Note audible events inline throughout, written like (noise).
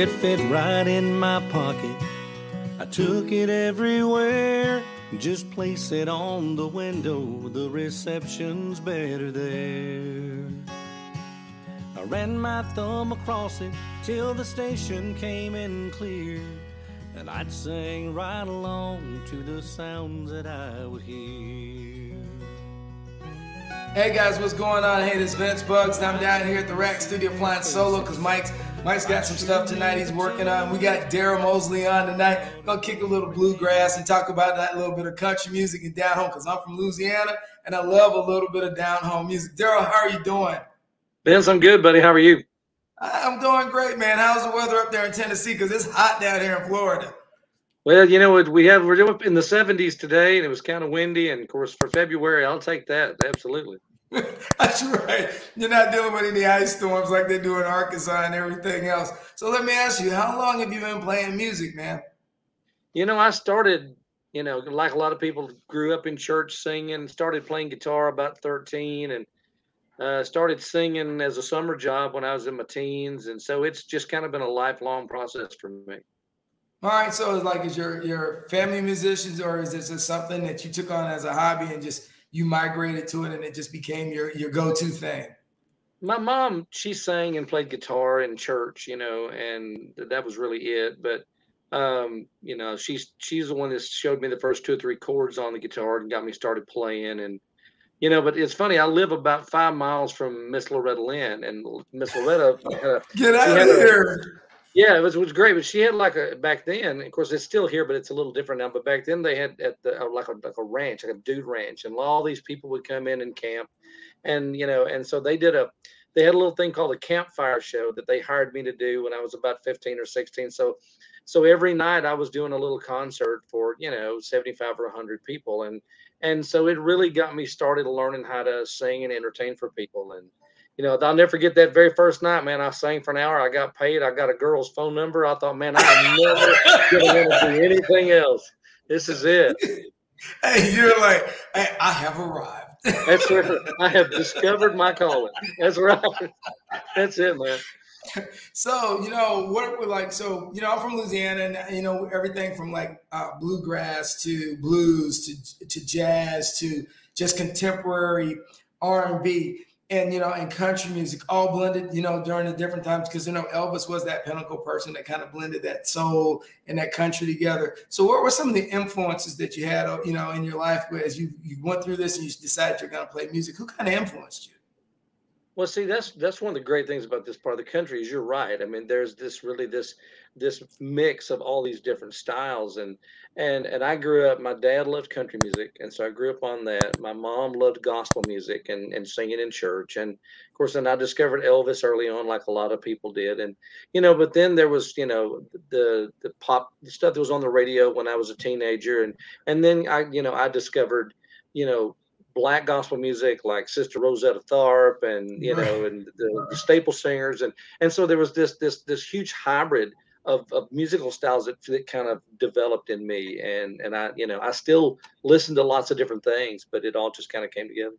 It fit right in my pocket. I took it everywhere. Just place it on the window, the reception's better there. I ran my thumb across it till the station came in clear. And I'd sing right along to the sounds that I would hear. Hey guys, what's going on? Hey, this is Vince Bugs. and I'm down here at the RAC Studio flying solo because Mike's Mike's got some stuff tonight he's working on. We got Daryl Mosley on tonight. Gonna kick a little bluegrass and talk about that little bit of country music and down home because I'm from Louisiana and I love a little bit of down home music. Daryl, how are you doing? Vince, I'm good, buddy. How are you? I'm doing great, man. How's the weather up there in Tennessee? Because it's hot down here in Florida. Well, you know, what we have we're doing in the 70s today, and it was kind of windy. And of course, for February, I'll take that absolutely. (laughs) That's right. You're not dealing with any ice storms like they do in Arkansas and everything else. So let me ask you, how long have you been playing music, man? You know, I started, you know, like a lot of people, grew up in church singing, started playing guitar about 13, and uh, started singing as a summer job when I was in my teens, and so it's just kind of been a lifelong process for me. All right, so it's like is your your family musicians, or is this just something that you took on as a hobby and just you migrated to it and it just became your your go to thing? My mom, she sang and played guitar in church, you know, and that was really it. But um, you know, she's she's the one that showed me the first two or three chords on the guitar and got me started playing and you know, but it's funny. I live about five miles from Miss Loretta Lynn, and Miss Loretta (laughs) get out of here. Yeah, it was, it was great, but she had like a back then. Of course, it's still here, but it's a little different now. But back then, they had at the uh, like a like a ranch, like a dude ranch, and all these people would come in and camp, and you know, and so they did a they had a little thing called a campfire show that they hired me to do when I was about 15 or 16. So so every night I was doing a little concert for, you know, 75 or 100 people and and so it really got me started learning how to sing and entertain for people and you know, I'll never forget that very first night, man. I sang for an hour. I got paid. I got a girl's phone number. I thought, man, I'm never going to do anything else. This is it. (laughs) Hey, you're like, hey, I have arrived. That's right. I have (laughs) discovered my calling. That's right. That's it, man. So you know what we're like. So you know, I'm from Louisiana, and you know everything from like uh, bluegrass to blues to to jazz to just contemporary R and you know, and country music all blended, you know, during the different times because you know Elvis was that pinnacle person that kind of blended that soul and that country together. So, what were some of the influences that you had, you know, in your life as you you went through this and you decided you're going to play music? Who kind of influenced you? Well, see, that's that's one of the great things about this part of the country is you're right. I mean, there's this really this this mix of all these different styles, and and and I grew up. My dad loved country music, and so I grew up on that. My mom loved gospel music and and singing in church, and of course, then I discovered Elvis early on, like a lot of people did, and you know. But then there was you know the the pop the stuff that was on the radio when I was a teenager, and and then I you know I discovered you know black gospel music like Sister Rosetta Tharpe and you know and the, the, staple singers and and so there was this this this huge hybrid of, of musical styles that, that kind of developed in me and and I you know I still listen to lots of different things but it all just kind of came together.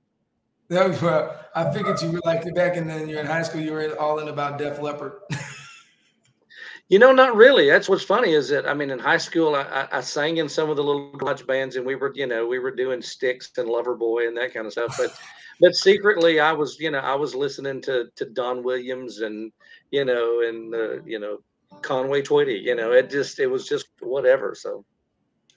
Well, I figured you were like back in then you're in high school you were all in about Def Leppard. (laughs) You know, not really. That's what's funny is that I mean, in high school, I, I, sang in some of the little garage bands, and we were, you know, we were doing Styx and Loverboy and that kind of stuff. But, (laughs) but secretly, I was, you know, I was listening to to Don Williams and, you know, and uh, you know, Conway Twitty. You know, it just it was just whatever. So.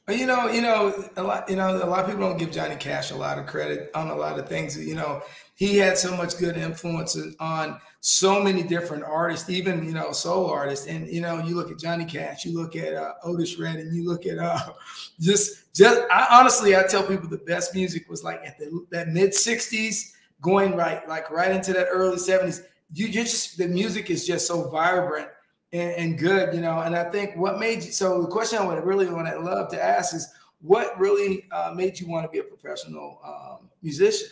You know, you know, a lot. You know, a lot of people don't give Johnny Cash a lot of credit on a lot of things. You know, he had so much good influence on so many different artists, even you know soul artists. And you know, you look at Johnny Cash, you look at uh, Otis Redding, you look at uh, (laughs) just just. I honestly, I tell people the best music was like at the that mid '60s, going right like right into that early '70s. You, you just the music is just so vibrant and, and good, you know. And I think what made you so the question I would really want to love to ask is what really uh, made you want to be a professional um, musician?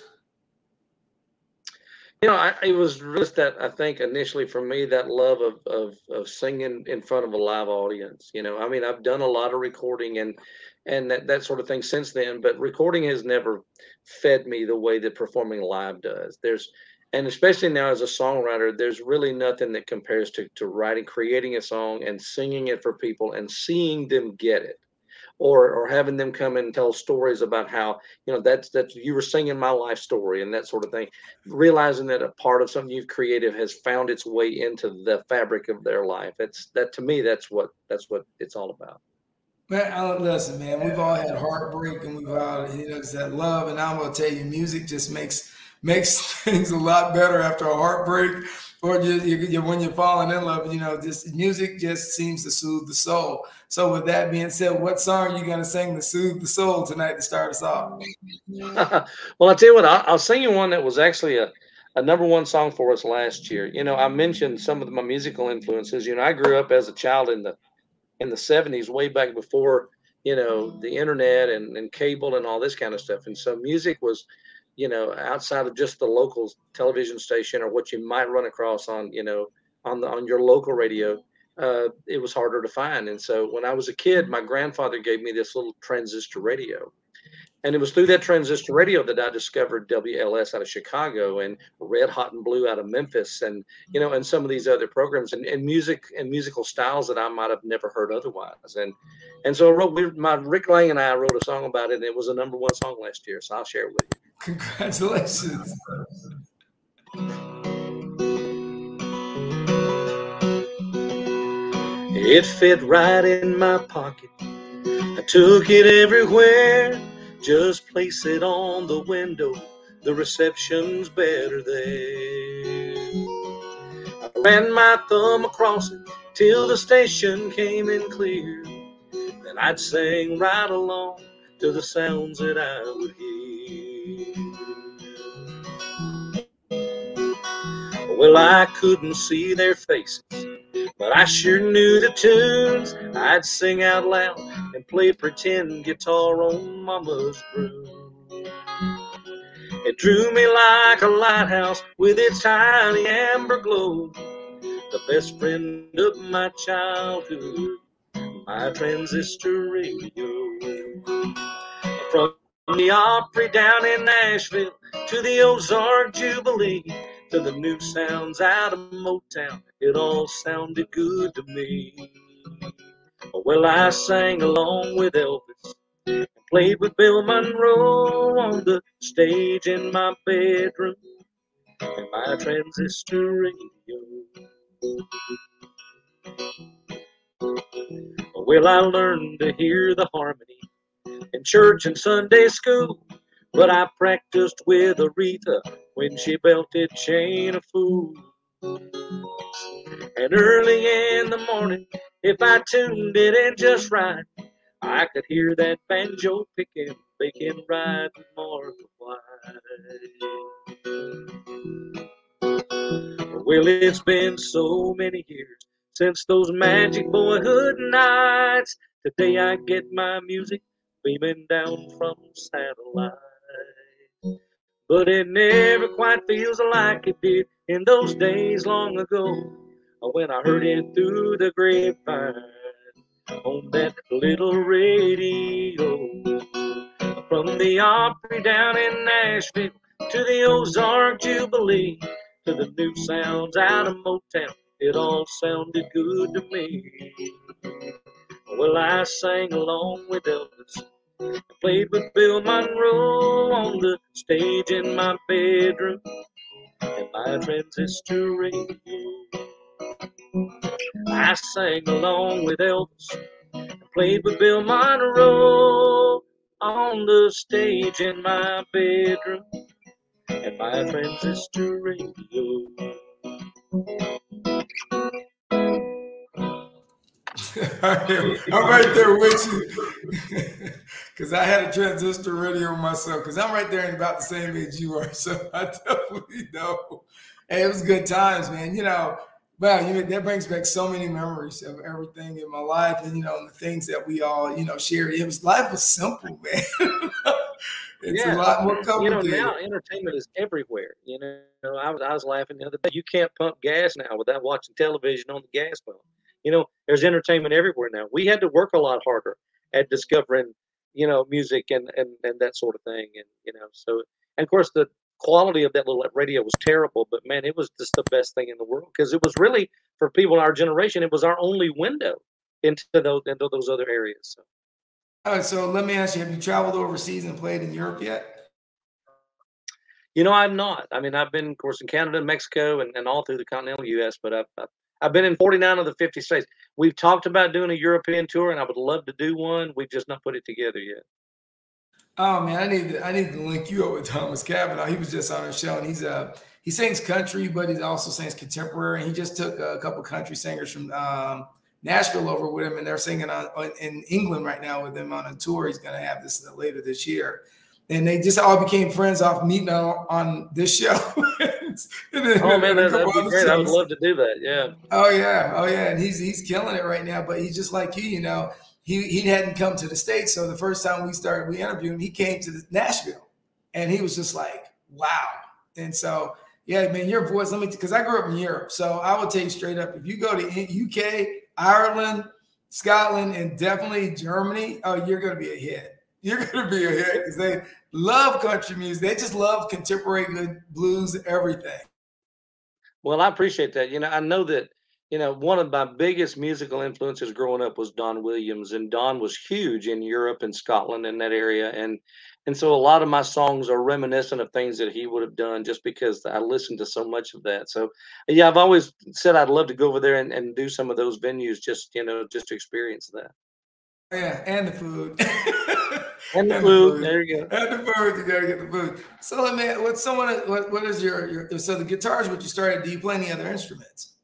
You know, I, it was just that I think initially for me that love of, of of singing in front of a live audience. You know, I mean, I've done a lot of recording and and that, that sort of thing since then, but recording has never fed me the way that performing live does. There's and especially now as a songwriter, there's really nothing that compares to to writing, creating a song and singing it for people and seeing them get it or or having them come and tell stories about how you know that's that you were singing my life story and that sort of thing realizing that a part of something you've created has found its way into the fabric of their life that's that to me that's what that's what it's all about Man, listen, man, we've all had heartbreak and we've all, you know, that love. And I'm gonna tell you, music just makes makes (laughs) things a lot better after a heartbreak or just you, you, when you're falling in love, you know, just music just seems to soothe the soul. So, with that being said, what song are you gonna sing to soothe the soul tonight to start us off? (laughs) well, I'll tell you what, I'll, I'll sing you one that was actually a, a number one song for us last year. You know, I mentioned some of my musical influences. You know, I grew up as a child in the in the '70s, way back before you know the internet and, and cable and all this kind of stuff. And so, music was you know, outside of just the local television station or what you might run across on, you know, on the on your local radio, uh, it was harder to find. And so when I was a kid, my grandfather gave me this little transistor radio. And it was through that transistor radio that I discovered WLS out of Chicago and Red Hot and Blue out of Memphis and you know and some of these other programs and, and music and musical styles that I might have never heard otherwise. And and so I wrote my Rick Lang and I wrote a song about it and it was a number one song last year. So I'll share it with you. Congratulations. It fit right in my pocket. I took it everywhere. Just place it on the window. The reception's better there. I ran my thumb across it till the station came in clear. Then I'd sing right along to the sounds that I would hear. Well, I couldn't see their faces, but I sure knew the tunes. I'd sing out loud and play pretend guitar on Mama's broom. It drew me like a lighthouse with its tiny amber glow. The best friend of my childhood, my transistor radio. From the Opry down in Nashville to the Ozark Jubilee to the new sounds out of Motown. It all sounded good to me. Well, I sang along with Elvis and played with Bill Monroe on the stage in my bedroom and my transistor radio. Well, I learned to hear the harmony in church and Sunday school, but I practiced with Aretha when she belted Chain of Fools. And early in the morning, if I tuned it in just right, I could hear that banjo picking, making right Martha White. Well, it's been so many years since those magic boyhood nights. Today I get my music beaming down from satellite but it never quite feels like it did in those days long ago when I heard it through the grapevine on that little radio. From the Opry down in Nashville to the Ozark Jubilee to the new sounds out of Motown, it all sounded good to me. Well, I sang along with Elvis I played with Bill Monroe on the stage in my bedroom and my transistor radio. I sang along with Elvis and played with Bill Monroe on the stage in my bedroom and my transistor radio. (laughs) I'm right there with you. (laughs) Because I had a transistor radio myself. Because I'm right there in about the same age you are. (laughs) So I definitely know. Hey, it was good times, man. You know, wow, you know, that brings back so many memories of everything in my life and, you know, the things that we all, you know, shared. It was, life was simple, man. it's yeah. a lot more complicated. You know, now entertainment is everywhere. You know, I was, I was laughing the other day. You can't pump gas now without watching television on the gas pump. You know, there's entertainment everywhere now. We had to work a lot harder at discovering, you know, music and and and that sort of thing. And you know, so and of course the quality of that little radio was terrible, but man, it was just the best thing in the world because it was really for people in our generation, it was our only window into those into those other areas. So. All right, so let me ask you: Have you traveled overseas and played in Europe yet? You know, I'm not. I mean, I've been, of course, in Canada, Mexico, and, and all through the continental U.S., but I've, I've I've been in 49 of the 50 states. We've talked about doing a European tour, and I would love to do one. We've just not put it together yet. Oh man, I need to, I need to link you up with Thomas Cavanaugh. He was just on our show, and he's uh he sings country, but he also sings contemporary. And he just took a couple country singers from um, Nashville over with him, and they're singing on, on, in England right now with him on a tour. He's going to have this later this year and they just all became friends off meeting on, on this show. (laughs) oh man, that, would be great! I would love to do that. Yeah. Oh yeah, oh yeah, and he's he's killing it right now. But he's just like you, you know. He he hadn't come to the states, so the first time we started, we interviewed him. He came to Nashville, and he was just like, wow. And so yeah, man, your voice. Let me because I grew up in Europe, so I will tell you straight up: if you go to UK, Ireland, Scotland, and definitely Germany, oh, you're going to be a hit you're gonna be a hit because they love country music. They just love contemporary blues, everything. Well, I appreciate that. You know, I know that you know one of my biggest musical influences growing up was Don Williams, and Don was huge in Europe and Scotland in that area, and and so a lot of my songs are reminiscent of things that he would have done just because I listened to so much of that. So yeah, I've always said I'd love to go over there and, and do some of those venues just you know just to experience that. Yeah, and the food. (laughs) and the, food. the food. There you go. And the food. You gotta get the food. So let me. What's someone? What, what is your, your? So the guitar is what you started. Do you play any other instruments?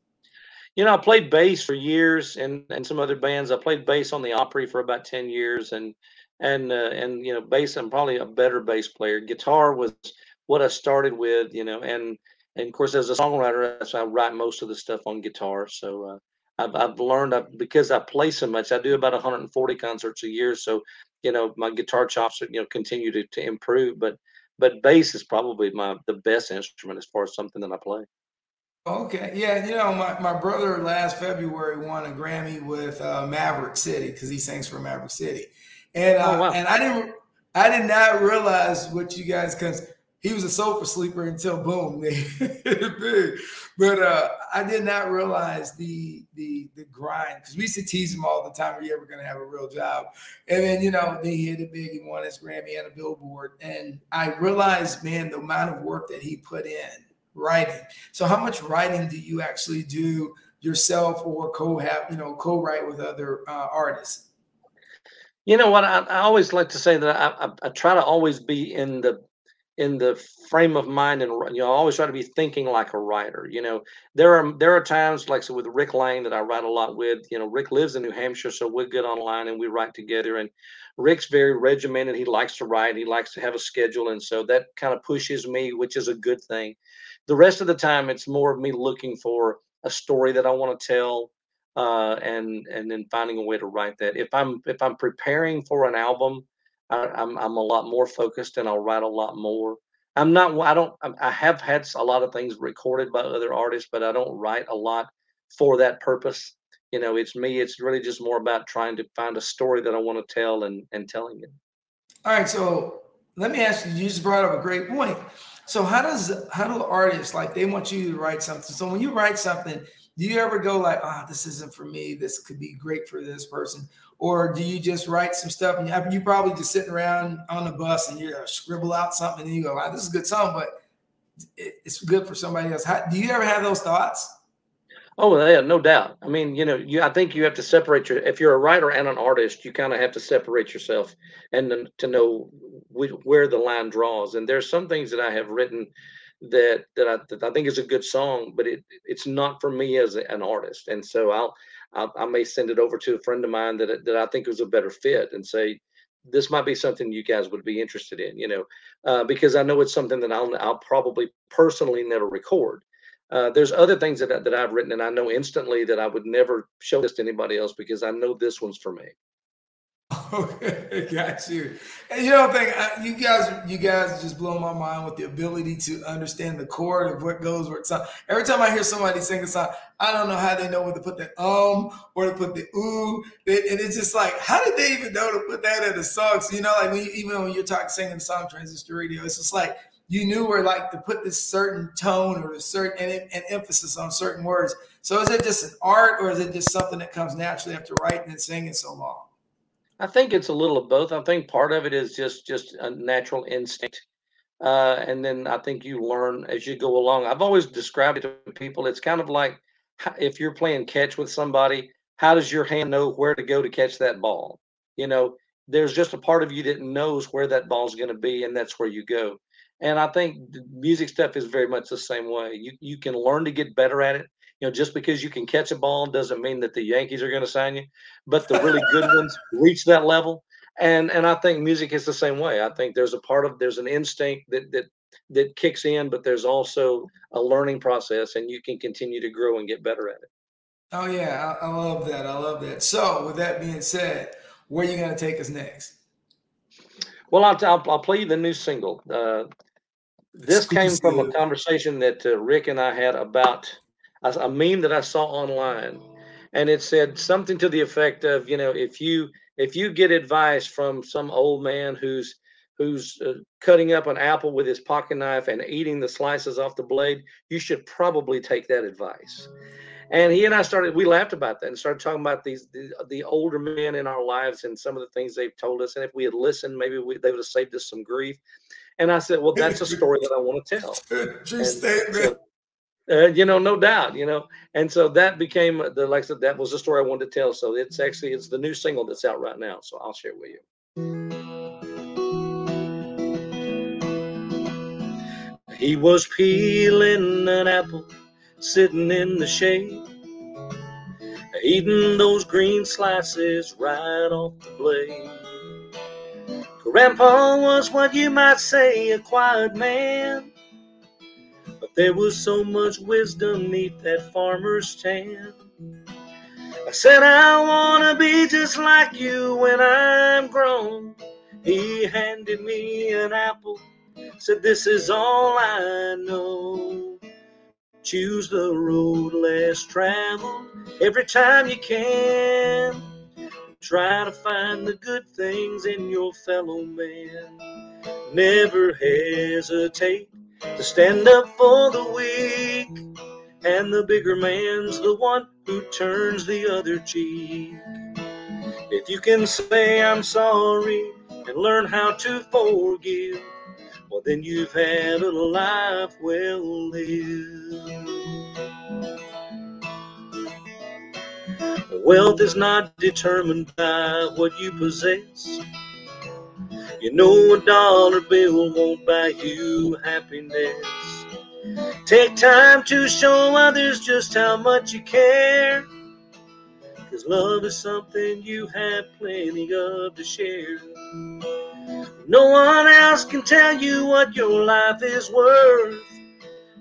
You know, I played bass for years, and and some other bands. I played bass on the Opry for about ten years, and and uh, and you know, bass. I'm probably a better bass player. Guitar was what I started with. You know, and and of course, as a songwriter, that's I write most of the stuff on guitar. So. Uh, I've, I've learned I, because I play so much. I do about 140 concerts a year, so you know my guitar chops you know continue to, to improve. But but bass is probably my the best instrument as far as something that I play. Okay, yeah, you know my, my brother last February won a Grammy with uh, Maverick City because he sings for Maverick City, and oh, uh, oh, wow. and I didn't I did not realize what you guys because he was a sofa sleeper until boom, (laughs) they big. But uh, I did not realize the the the grind because we used to tease him all the time. Are you ever going to have a real job? And then you know they hit it big. He won his Grammy and a Billboard, and I realized, man, the amount of work that he put in writing. So how much writing do you actually do yourself or co have you know co-write with other uh, artists? You know what? I, I, always like to say that I, I, I, try to always be in the in the frame of mind and you know I always try to be thinking like a writer you know. There are there are times like so with rick lang that i write a lot with you know rick lives in new hampshire so we get online and we write together and rick's very regimented he likes to write he likes to have a schedule and so that kind of pushes me which is a good thing. The rest of the time it's more of me looking for a story that i want to tell uh, and and then finding a way to write that. If i'm if i'm preparing for an album I, am I'm, I'm a lot more focused and I'll write a lot more. I'm not. I don't. I have had a lot of things recorded by other artists, but I don't write a lot for that purpose. You know, it's me. It's really just more about trying to find a story that I want to tell and and telling it. All right. So let me ask you. You just brought up a great point. So how does how do artists like they want you to write something? So when you write something, do you ever go like, ah, oh, this isn't for me. This could be great for this person, or do you just write some stuff and you, probably just sitting around on the bus and you uh, scribble out something and you go, wow, this is a good song, but it, it's good for somebody else. How, do you ever have those thoughts? Oh yeah, no doubt. I mean, you know, you I think you have to separate your. If you're a writer and an artist, you kind of have to separate yourself and to know where the line draws. And there's some things that I have written that that I, that I think is a good song, but it it's not for me as a, an artist. And so I'll I, I, may send it over to a friend of mine that that I think was a better fit and say this might be something you guys would be interested in, you know, uh, because I know it's something that I'll I'll probably personally never record. Uh, there's other things that that I've written and I know instantly that I would never show this to anybody else because I know this one's for me. Okay, (laughs) got you. And you don't think I, you guys, you guys just blow my mind with the ability to understand the chord of what goes where it's on. Every time I hear somebody sing a song, I don't know how they know where to put the um or to put the ooh. and it's just like, how did they even know to put that in the song? So, you know, like when you, even when you're talking singing song transistor radio, it's just like you knew where like to put this certain tone or a certain and, and emphasis on certain words. So is it just an art or is it just something that comes naturally after writing and singing so long? I think it's a little of both. I think part of it is just just a natural instinct, uh, and then I think you learn as you go along. I've always described it to people. It's kind of like if you're playing catch with somebody. How does your hand know where to go to catch that ball? You know, there's just a part of you that knows where that ball's going to be, and that's where you go. And I think music stuff is very much the same way. You you can learn to get better at it you know, just because you can catch a ball doesn't mean that the Yankees are going to sign you, but the really good (laughs) ones reach that level. And and I think music is the same way. I think there's a part of there's an instinct that that that kicks in, but there's also a learning process, and you can continue to grow and get better at it. Oh yeah, I, I love that. I love that. So with that being said, where are you going to take us next? Well, I'll, I'll, I'll play you the new single. Uh, this came from a conversation that uh, Rick and I had about a, a meme that I saw online, and it said something to the effect of, you know, if you if you get advice from some old man who's who's uh, cutting up an apple with his pocket knife and eating the slices off the blade, you should probably take that advice. And he and I started, we laughed about that and started talking about these, the, the older men in our lives and some of the things they've told us. And if we had listened, maybe we, they would have saved us some grief. And I said, well, that's a story that I want to tell. True statement. Uh, you know, no doubt, you know, and so that became the like I said, that was the story I wanted to tell. So it's actually it's the new single that's out right now. So I'll share it with you. He was peeling an apple, sitting in the shade, eating those green slices right off the blade. Grandpa was what you might say a quiet man but there was so much wisdom neath that farmer's tan. I said, I wanna be just like you when I'm grown. He handed me an apple, said, This is all I know. Choose the road less traveled every time you can. Try to find the good things in your fellow man. Never hesitate to stand up for the weak. And the bigger man's the one who turns the other cheek. If you can say I'm sorry and learn how to forgive, well, then you've had a life well lived. Wealth is not determined by what you possess you know a dollar bill won't buy you happiness. Take time to show others just how much you care. Cause love is something you have plenty of to share. No one else can tell you what your life is worth.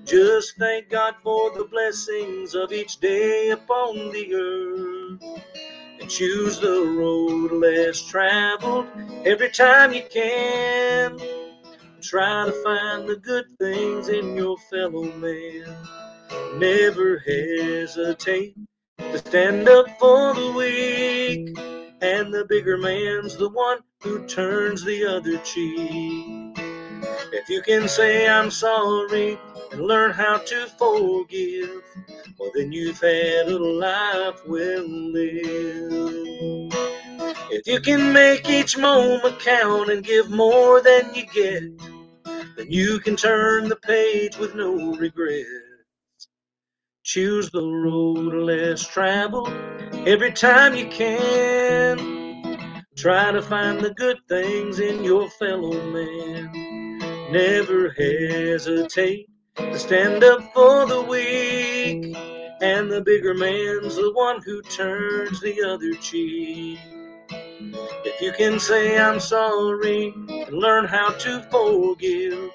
Just thank God for the blessings of each day upon the earth and choose the road less traveled every time you can. Try to find the good things in your fellow man. Never hesitate to stand up for the weak. And the bigger man's the one who turns the other cheek. If you can say I'm sorry and learn how to forgive, well, then you've had a life well lived. If you can make each moment count and give more than you get, then you can turn the page with no regrets. Choose the road less traveled every time you can. Try to find the good things in your fellow man. Never hesitate to stand up for the weak. And the bigger man's the one who turns the other cheek. If you can say I'm sorry and learn how to forgive,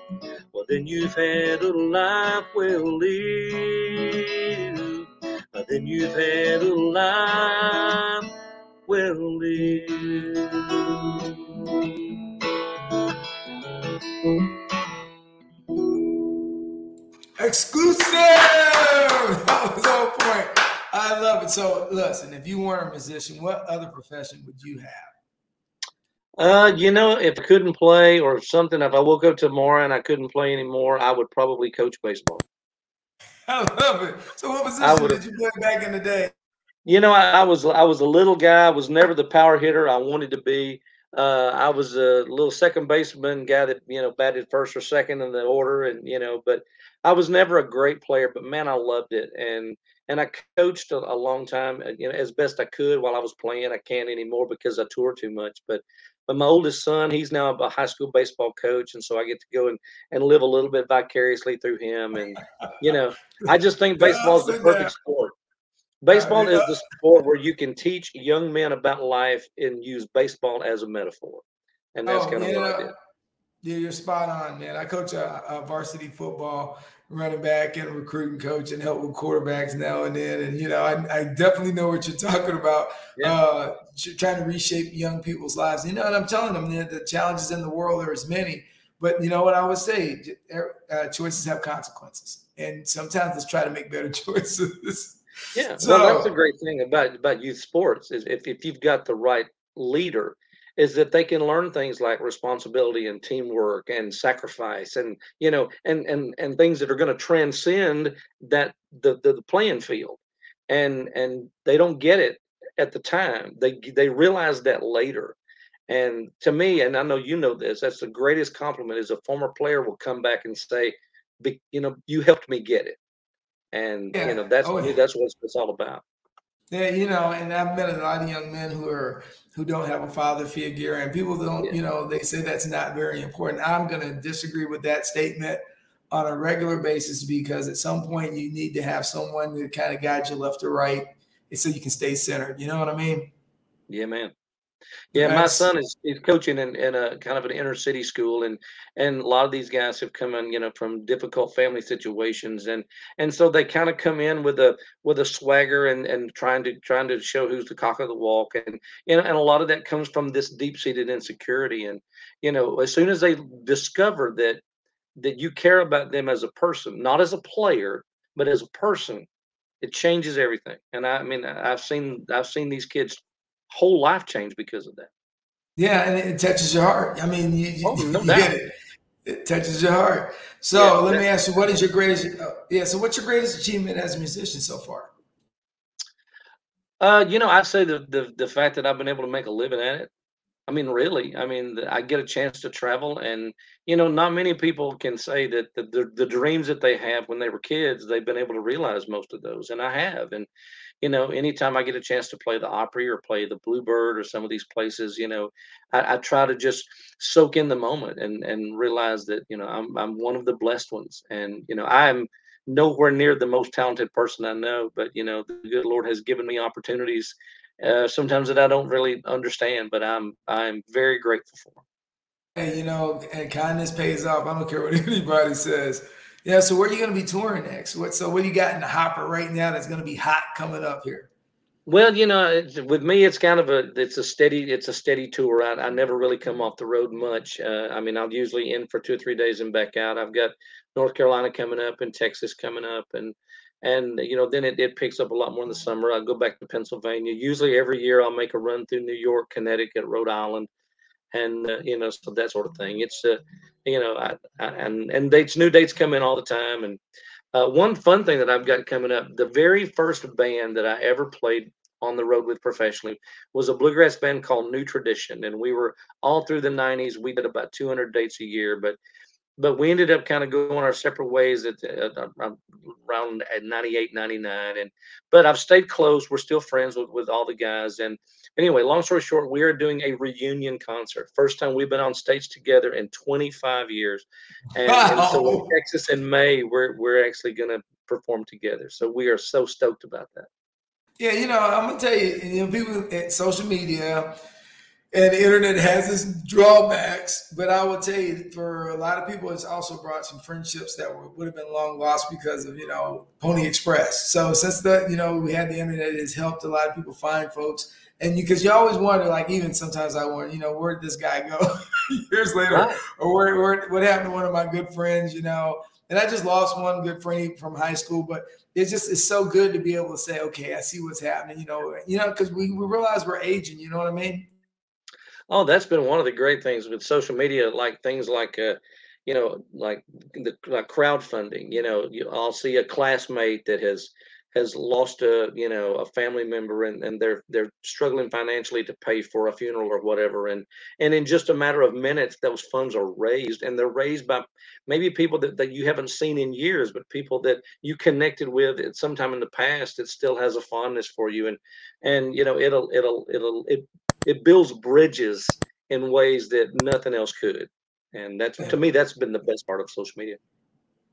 well, then you've had a life well lived. Then you've had a life well lived. Exclusive! (laughs) That was on point. I love it. So, listen, if you weren't a musician, what other profession would you have? Uh, you know, if I couldn't play or something, if I woke up tomorrow and I couldn't play anymore, I would probably coach baseball. (laughs) I love it. So, what position did you play back in the day? You know, I, I, was I was a little guy. I was never the power hitter I wanted to be. Uh, I was a little second baseman guy that you know batted first or second in the order, and you know, but I was never a great player. But man, I loved it, and and I coached a, a long time, uh, you know, as best I could while I was playing. I can't anymore because I tour too much, but but my oldest son, he's now a high school baseball coach, and so I get to go and, and live a little bit vicariously through him. And you know, I just think baseball is the perfect sport. Baseball is the sport where you can teach young men about life and use baseball as a metaphor, and that's oh, kind of yeah. what I did. Yeah, you're spot on, man. I coach a, a varsity football running back and recruiting coach and help with quarterbacks now and then. And, you know, I, I definitely know what you're (laughs) talking about, yeah. uh, trying to reshape young people's lives. You know, and I'm telling them that the challenges in the world are as many. But you know what I would say? Uh, choices have consequences. And sometimes let's try to make better (laughs) choices. Yeah, so, well, that's a great thing about, about youth sports is if, if you've got the right leader – is that they can learn things like responsibility and teamwork and sacrifice and you know and and and things that are going to transcend that the, the, the playing field. And and they don't get it at the time. They they realize that later. And to me and i know you know this that's the greatest compliment is a former player will come back and say you know you helped me get it. And yeah. you know that's oh, that's what it's all about. Yeah, you know, and I've met a lot of young men who are who don't have a father figure, and people don't, yeah. you know, they say that's not very important. I'm going to disagree with that statement on a regular basis because at some point you need to have someone to kind of guide you left or right, so you can stay centered. You know what I mean? Yeah, man. Yeah, my son is, is coaching in, in a kind of an inner city school, and and a lot of these guys have come in, you know, from difficult family situations, and and so they kind of come in with a with a swagger and and trying to trying to show who's the cock of the walk, and you know, and a lot of that comes from this deep seated insecurity, and you know, as soon as they discover that that you care about them as a person, not as a player, but as a person, it changes everything. And I, I mean, I've seen I've seen these kids whole life changed because of that. Yeah, and it touches your heart. I mean, you, oh, no you get it. It touches your heart. So yeah, let me ask you, what is your greatest? Uh, yeah. So what's your greatest achievement as a musician so far? Uh, you know, I'd say the, the the fact that I've been able to make a living at it. I mean, really, I mean, I get a chance to travel, and you know, not many people can say that the, the, the dreams that they have when they were kids, they've been able to realize most of those, and I have, and you know, anytime I get a chance to play the Opry or play the Bluebird or some of these places, you know, I, I, try to just soak in the moment and and realize that you know I'm I'm one of the blessed ones, and you know I'm nowhere near the most talented person I know, but you know the good Lord has given me opportunities uh, sometimes that I don't really understand, but I'm I'm very grateful for. Hey, you know, and kindness pays off. I don't care what (laughs) anybody says. Yeah. So where are you going to be touring next? What? So what do you got in the hopper right now that's going to be hot coming up here? Well, you know, with me, it's kind of a it's a steady it's a steady tour. I, I never really come off the road much. Uh, I mean, I'll usually in for two or three days and back out. I've got North Carolina coming up and Texas coming up, and and you know then it, it picks up a lot more in the summer. I'll go back to Pennsylvania. Usually every year I'll make a run through New York, Connecticut, Rhode Island, and uh, you know so that sort of thing. It's uh, you know I, I, and and dates new dates come in all the time. And uh, one fun thing that I've got coming up, the very first band that I ever played on the road with professionally was a bluegrass band called New Tradition, and we were all through the '90s. We did about 200 dates a year, but but we ended up kind of going our separate ways at, at, uh, at, around at 98 99 and but i've stayed close we're still friends with, with all the guys and anyway long story short we are doing a reunion concert first time we've been on stage together in 25 years and, wow. and so in texas in may we're, we're actually going to perform together so we are so stoked about that yeah you know i'm gonna tell you you know people at social media and the internet has its drawbacks, but I will tell you, for a lot of people, it's also brought some friendships that were, would have been long lost because of you know Pony Express. So since that you know we had the internet, it's helped a lot of people find folks. And because you, you, always wonder, like even sometimes I wonder, you know, where did this guy go (laughs) years later, right. or where, where what happened to one of my good friends, you know? And I just lost one good friend from high school, but it's just it's so good to be able to say, okay, I see what's happening, you know, you know, because we, we realize we're aging, you know what I mean? Oh, that's been one of the great things with social media, like things like, uh, you know, like the like crowdfunding. You know, you, I'll see a classmate that has has lost a you know a family member and, and they're they're struggling financially to pay for a funeral or whatever and and in just a matter of minutes those funds are raised and they're raised by maybe people that, that you haven't seen in years but people that you connected with at some time in the past it still has a fondness for you and and you know it'll it'll it'll it it builds bridges in ways that nothing else could and that's to me that's been the best part of social media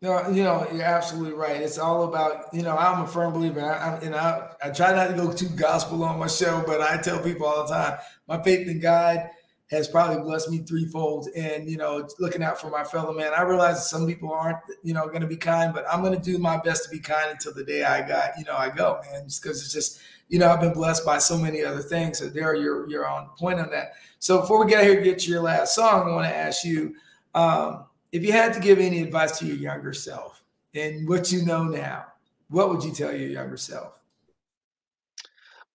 no, you know, you're absolutely right. It's all about, you know, I'm a firm believer. I, I, and I, I try not to go too gospel on my show, but I tell people all the time, my faith in God has probably blessed me threefold. And, you know, looking out for my fellow man. I realize some people aren't, you know, going to be kind, but I'm going to do my best to be kind until the day I got, you know, I go, man, just because it's just, you know, I've been blessed by so many other things. So there, you're, you're on point on that. So before we get here, get to your last song, I want to ask you, um, if you had to give any advice to your younger self and what you know now, what would you tell your younger self?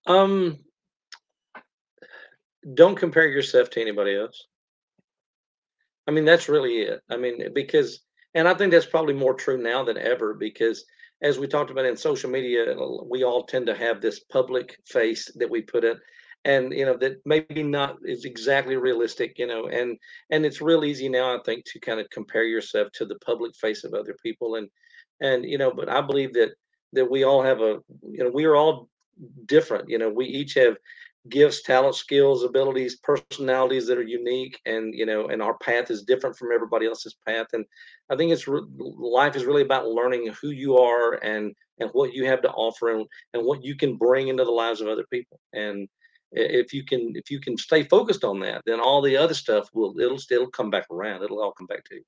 Um, don't compare yourself to anybody else. I mean, that's really it. I mean, eh, because, and I think that's probably more true now than ever because, as we talked about in social media, we all tend to have this public face that we put in and you know that maybe not is exactly realistic you know and and it's real easy now i think to kind of compare yourself to the public face of other people and and you know but i believe that that we all have a you know we are all different you know we each have gifts talents skills abilities personalities that are unique and you know and our path is different from everybody else's path. And i think it's life is really about learning who you are and and what you have to offer and, and what you can bring into the lives of other people. And if you can if you can stay focused on that then all the other stuff will it'll still come back around. It'll all come back to you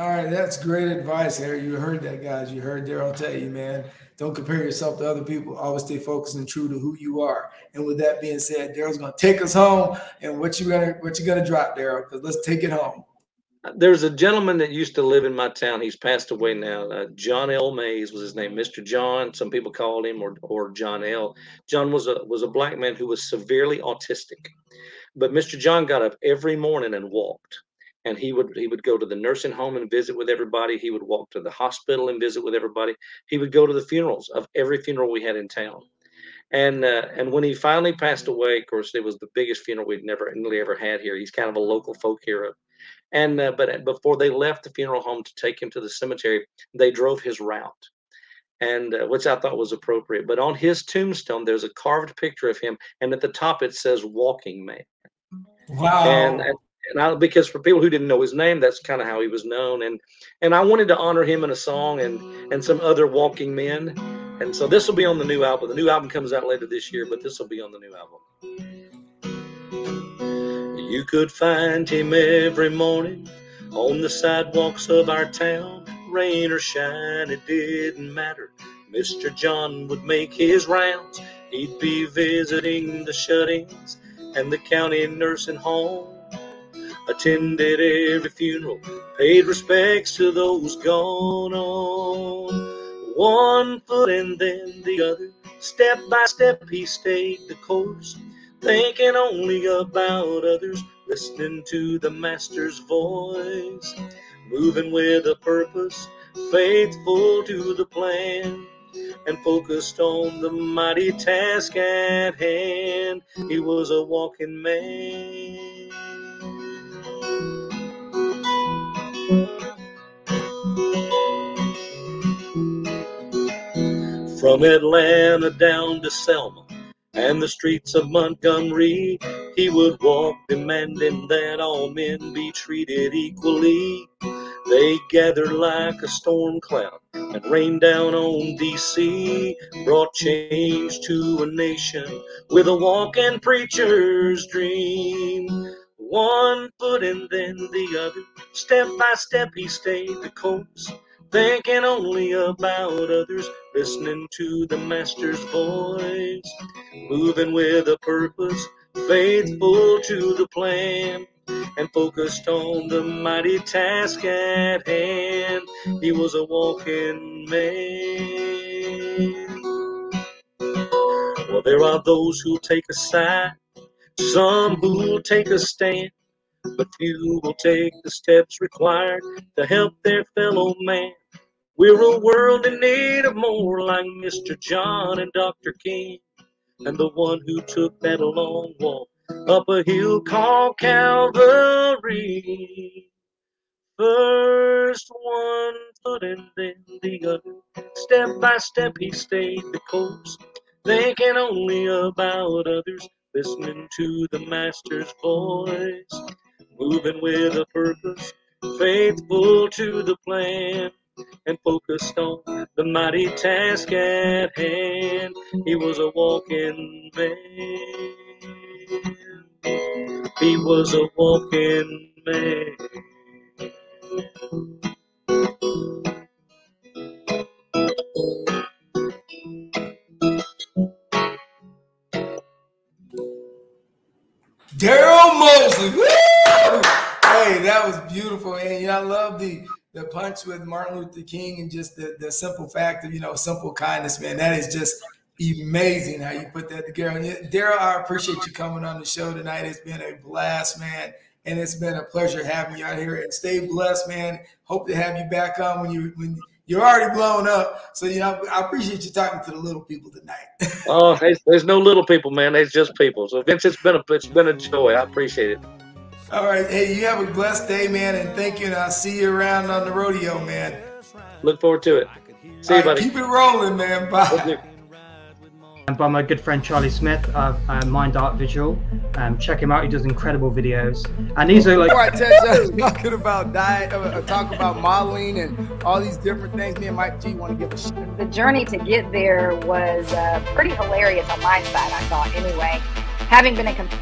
all right that's great advice harry you heard that guys you heard daryl tell you man don't compare yourself to other people always stay focused and true to who you are and with that being said daryl's to take us home and what you gonna what you gonna drop daryl because let's take it home there's a gentleman that used to live in my town. He's passed away now. Uh, John L. Mays was his name, Mr. John. Some people called him, or or John L. John was a was a black man who was severely autistic, but Mr. John got up every morning and walked. And he would he would go to the nursing home and visit with everybody. He would walk to the hospital and visit with everybody. He would go to the funerals of every funeral we had in town. And uh, and when he finally passed away, of course, it was the biggest funeral we'd never really ever had here. He's kind of a local folk hero. And uh, but before they left the funeral home to take him to the cemetery, they drove his route, and uh, which I thought was appropriate. But on his tombstone, there's a carved picture of him, and at the top it says "Walking Man." Wow. And, and I, because for people who didn't know his name, that's kind of how he was known. And and I wanted to honor him in a song and and some other walking men. And so this will be on the new album. The new album comes out later this year, but this will be on the new album. You could find him every morning on the sidewalks of our town. Rain or shine, it didn't matter. Mr. John would make his rounds. He'd be visiting the shut ins and the county nursing home. Attended every funeral, paid respects to those gone on. One foot and then the other, step by step, he stayed the course thinking only about others, listening to the Master's voice, moving with a purpose, faithful to the plan, and focused on the mighty task at hand. He was a walking man. From Atlanta down to Selma, and the streets of Montgomery. He would walk demanding that all men be treated equally. They gathered like a storm cloud and rained down on DC, brought change to a nation with a walking preacher's dream. One foot and then the other, step by step he stayed the course thinking only about others, listening to the Master's voice, moving with a purpose, faithful to the plan, and focused on the mighty task at hand. He was a walking man. Well, there are those who take a side Some who'll take a stand, but few will take the steps required to help their fellow man. We're a world in need of more like Mr. John and Dr. King, and the one who took that long walk up a hill called Calvary. First one foot and then the other. Step by step he stayed the course, thinking only about others, listening to the Master's voice, moving with a purpose, faithful to the plan, and focused on the mighty task at hand. He was a walking man. He was a walking man. Daryl Mosley. Hey, that was beautiful, and you know, I love the the punch with Martin Luther King and just the, the simple fact of you know simple kindness, man. That is just amazing how you put that together. Daryl, I appreciate you coming on the show tonight. It's been a blast, man. And it's been a pleasure having you out here. And stay blessed, man. Hope to have you back on when you when you're already blown up. So you know, I appreciate you talking to the little people tonight. (laughs) oh, there's, there's no little people, man. There's just people. So Vince, it's been a it's been a joy. I appreciate it. All right. Hey, you have a blessed day, man, and thank you. And I'll see you around on the rodeo, man. Look forward to it. See you, buddy. Keep it rolling, man. Bye by my good friend Charlie Smith of uh, Mind Art Visual. Um, check him out; he does incredible videos. And these are like. Before I tell you, talking about diet, uh, talk about modeling and all these different things. Me and Mike G want to give a. Sh- the journey to get there was uh, pretty hilarious on my side. I thought, anyway, having been a. Comp-